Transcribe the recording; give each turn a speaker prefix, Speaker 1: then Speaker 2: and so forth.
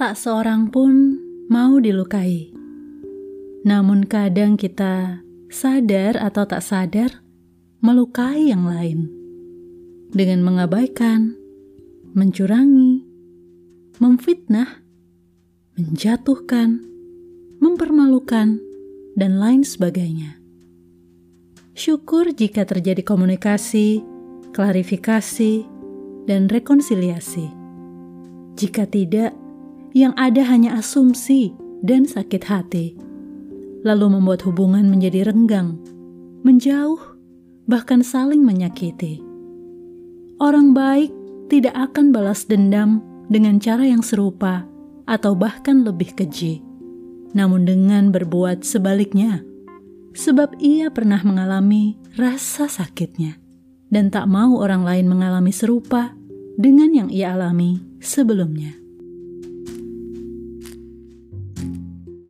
Speaker 1: Tak seorang pun mau dilukai. Namun kadang kita sadar atau tak sadar melukai yang lain dengan mengabaikan, mencurangi, memfitnah, menjatuhkan, mempermalukan, dan lain sebagainya. Syukur jika terjadi komunikasi, klarifikasi, dan rekonsiliasi. Jika tidak, yang ada hanya asumsi dan sakit hati, lalu membuat hubungan menjadi renggang, menjauh, bahkan saling menyakiti. Orang baik tidak akan balas dendam dengan cara yang serupa atau bahkan lebih keji, namun dengan berbuat sebaliknya, sebab ia pernah mengalami rasa sakitnya dan tak mau orang lain mengalami serupa dengan yang ia alami sebelumnya.